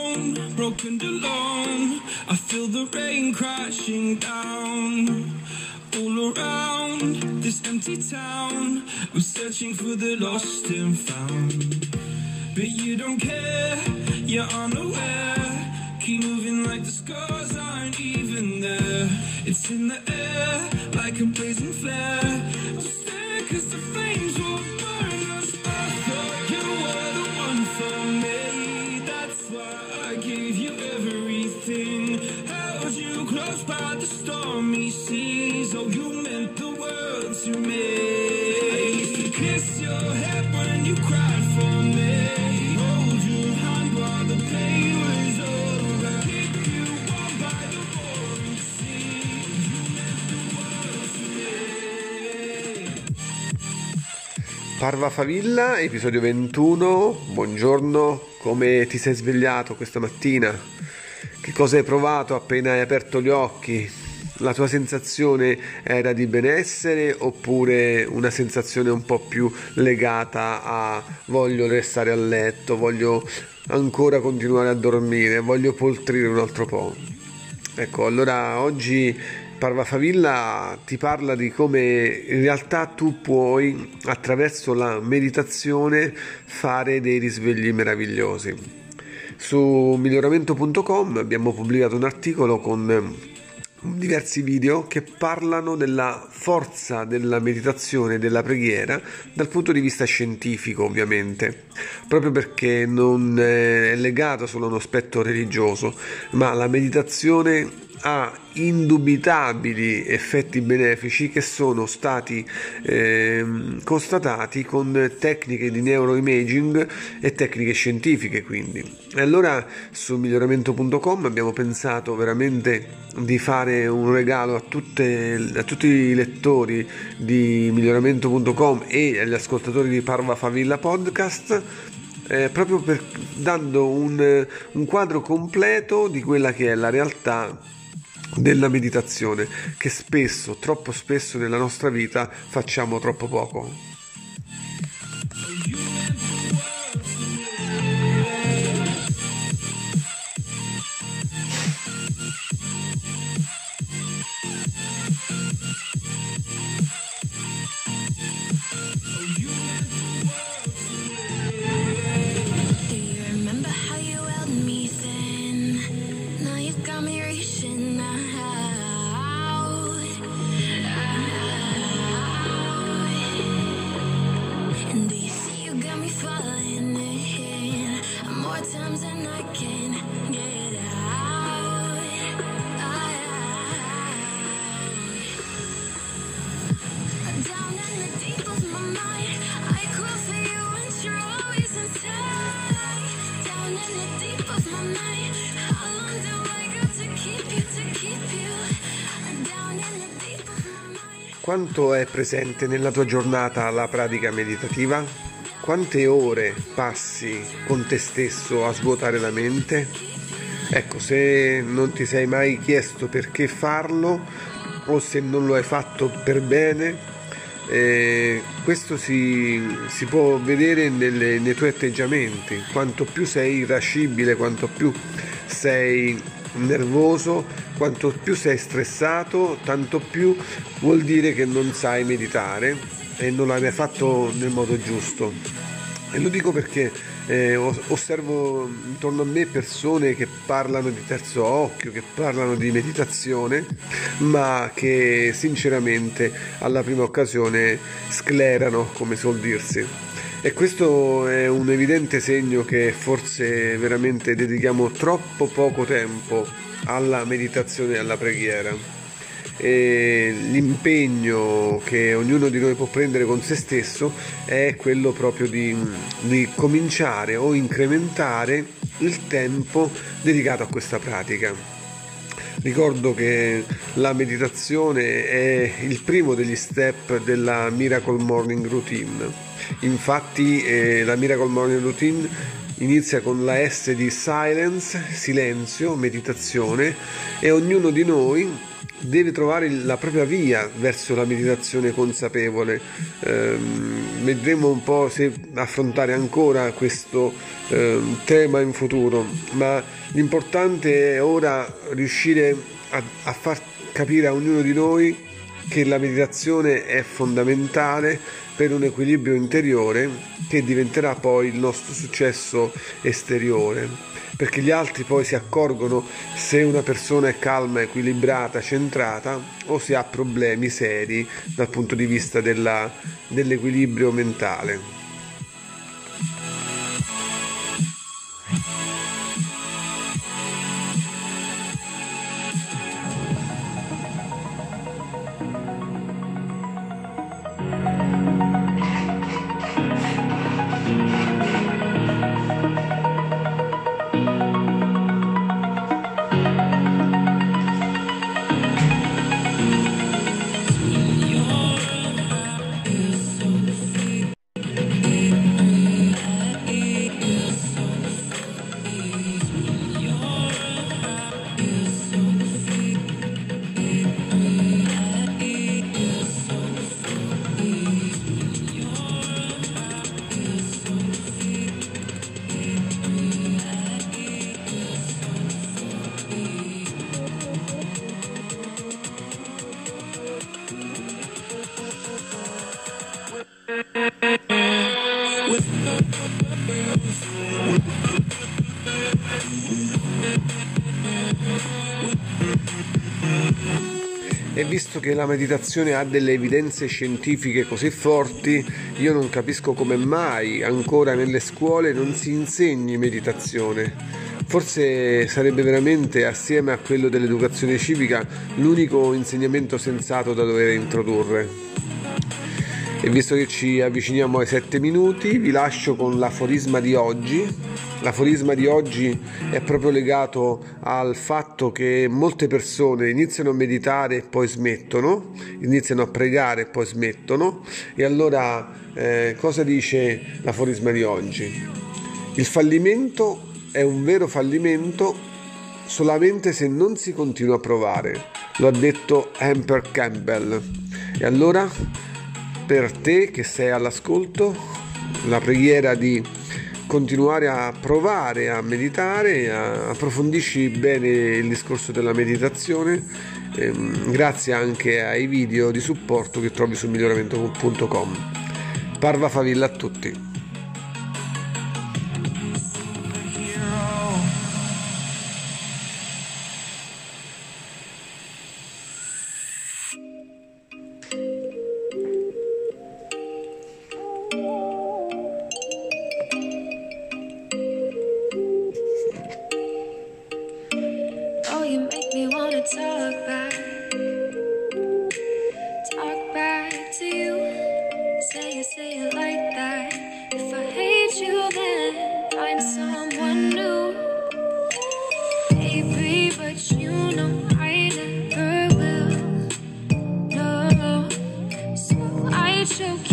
alone, broken alone. I feel the rain crashing down all around this empty town. I'm searching for the lost and found. But you don't care, you're unaware. Keep moving like the scars aren't even there. It's in the air like a blazing flare. Just stare 'cause the flames will stormy seas. Oh, you meant the world to me. I used to kiss your head when you cried for me. Hold your hand while the pain was over. Keep you warm by the roaring sea. You meant the world to me. Parva Favilla, episodio 21. Buongiorno, come ti sei svegliato questa mattina? Che cosa hai provato appena hai aperto gli occhi? La tua sensazione era di benessere oppure una sensazione un po' più legata a voglio restare a letto, voglio ancora continuare a dormire, voglio poltrire un altro po'? Ecco, allora oggi Parva Favilla ti parla di come in realtà tu puoi attraverso la meditazione fare dei risvegli meravigliosi. Su miglioramento.com abbiamo pubblicato un articolo con diversi video che parlano della forza della meditazione e della preghiera dal punto di vista scientifico ovviamente. Proprio perché non è legato solo a un aspetto religioso ma la meditazione ha indubitabili effetti benefici che sono stati eh, constatati con tecniche di neuroimaging e tecniche scientifiche quindi. E allora su miglioramento.com abbiamo pensato veramente di fare un regalo a, tutte, a tutti i lettori di miglioramento.com e agli ascoltatori di Parva Favilla Podcast eh, proprio per, dando un, un quadro completo di quella che è la realtà della meditazione che spesso, troppo spesso nella nostra vita facciamo troppo poco. Quanto è presente nella tua giornata la pratica meditativa? Quante ore passi con te stesso a svuotare la mente? Ecco, se non ti sei mai chiesto perché farlo o se non lo hai fatto per bene, eh, questo si, si può vedere nelle- nei tuoi atteggiamenti. Quanto più sei irascibile, quanto più sei nervoso, quanto più sei stressato, tanto più vuol dire che non sai meditare e non l'hai mai fatto nel modo giusto. E lo dico perché eh, os- osservo intorno a me persone che parlano di terzo occhio, che parlano di meditazione, ma che sinceramente alla prima occasione sclerano, come suol dirsi. E questo è un evidente segno che forse veramente dedichiamo troppo poco tempo alla meditazione e alla preghiera e l'impegno che ognuno di noi può prendere con se stesso è quello proprio di, di cominciare o incrementare il tempo dedicato a questa pratica. Ricordo che la meditazione è il primo degli step della Miracle Morning Routine. Infatti eh, la Miracle Morning Routine inizia con la S di silence, silenzio, meditazione e ognuno di noi deve trovare la propria via verso la meditazione consapevole. Ehm, vedremo un po' se affrontare ancora questo ehm, tema in futuro, ma l'importante è ora riuscire a, a far capire a ognuno di noi che la meditazione è fondamentale per un equilibrio interiore che diventerà poi il nostro successo esteriore, perché gli altri poi si accorgono se una persona è calma, equilibrata, centrata o se ha problemi seri dal punto di vista della, dell'equilibrio mentale. E visto che la meditazione ha delle evidenze scientifiche così forti, io non capisco come mai ancora nelle scuole non si insegni meditazione. Forse sarebbe veramente, assieme a quello dell'educazione civica, l'unico insegnamento sensato da dover introdurre. E visto che ci avviciniamo ai sette minuti, vi lascio con l'aforisma di oggi. L'aforisma di oggi è proprio legato al fatto che molte persone iniziano a meditare e poi smettono, iniziano a pregare e poi smettono. E allora eh, cosa dice l'aforisma di oggi? Il fallimento è un vero fallimento solamente se non si continua a provare. Lo ha detto Amper Campbell. E allora per te che sei all'ascolto la preghiera di continuare a provare a meditare, a, approfondisci bene il discorso della meditazione, ehm, grazie anche ai video di supporto che trovi su miglioramento.com. Parva favilla a tutti. show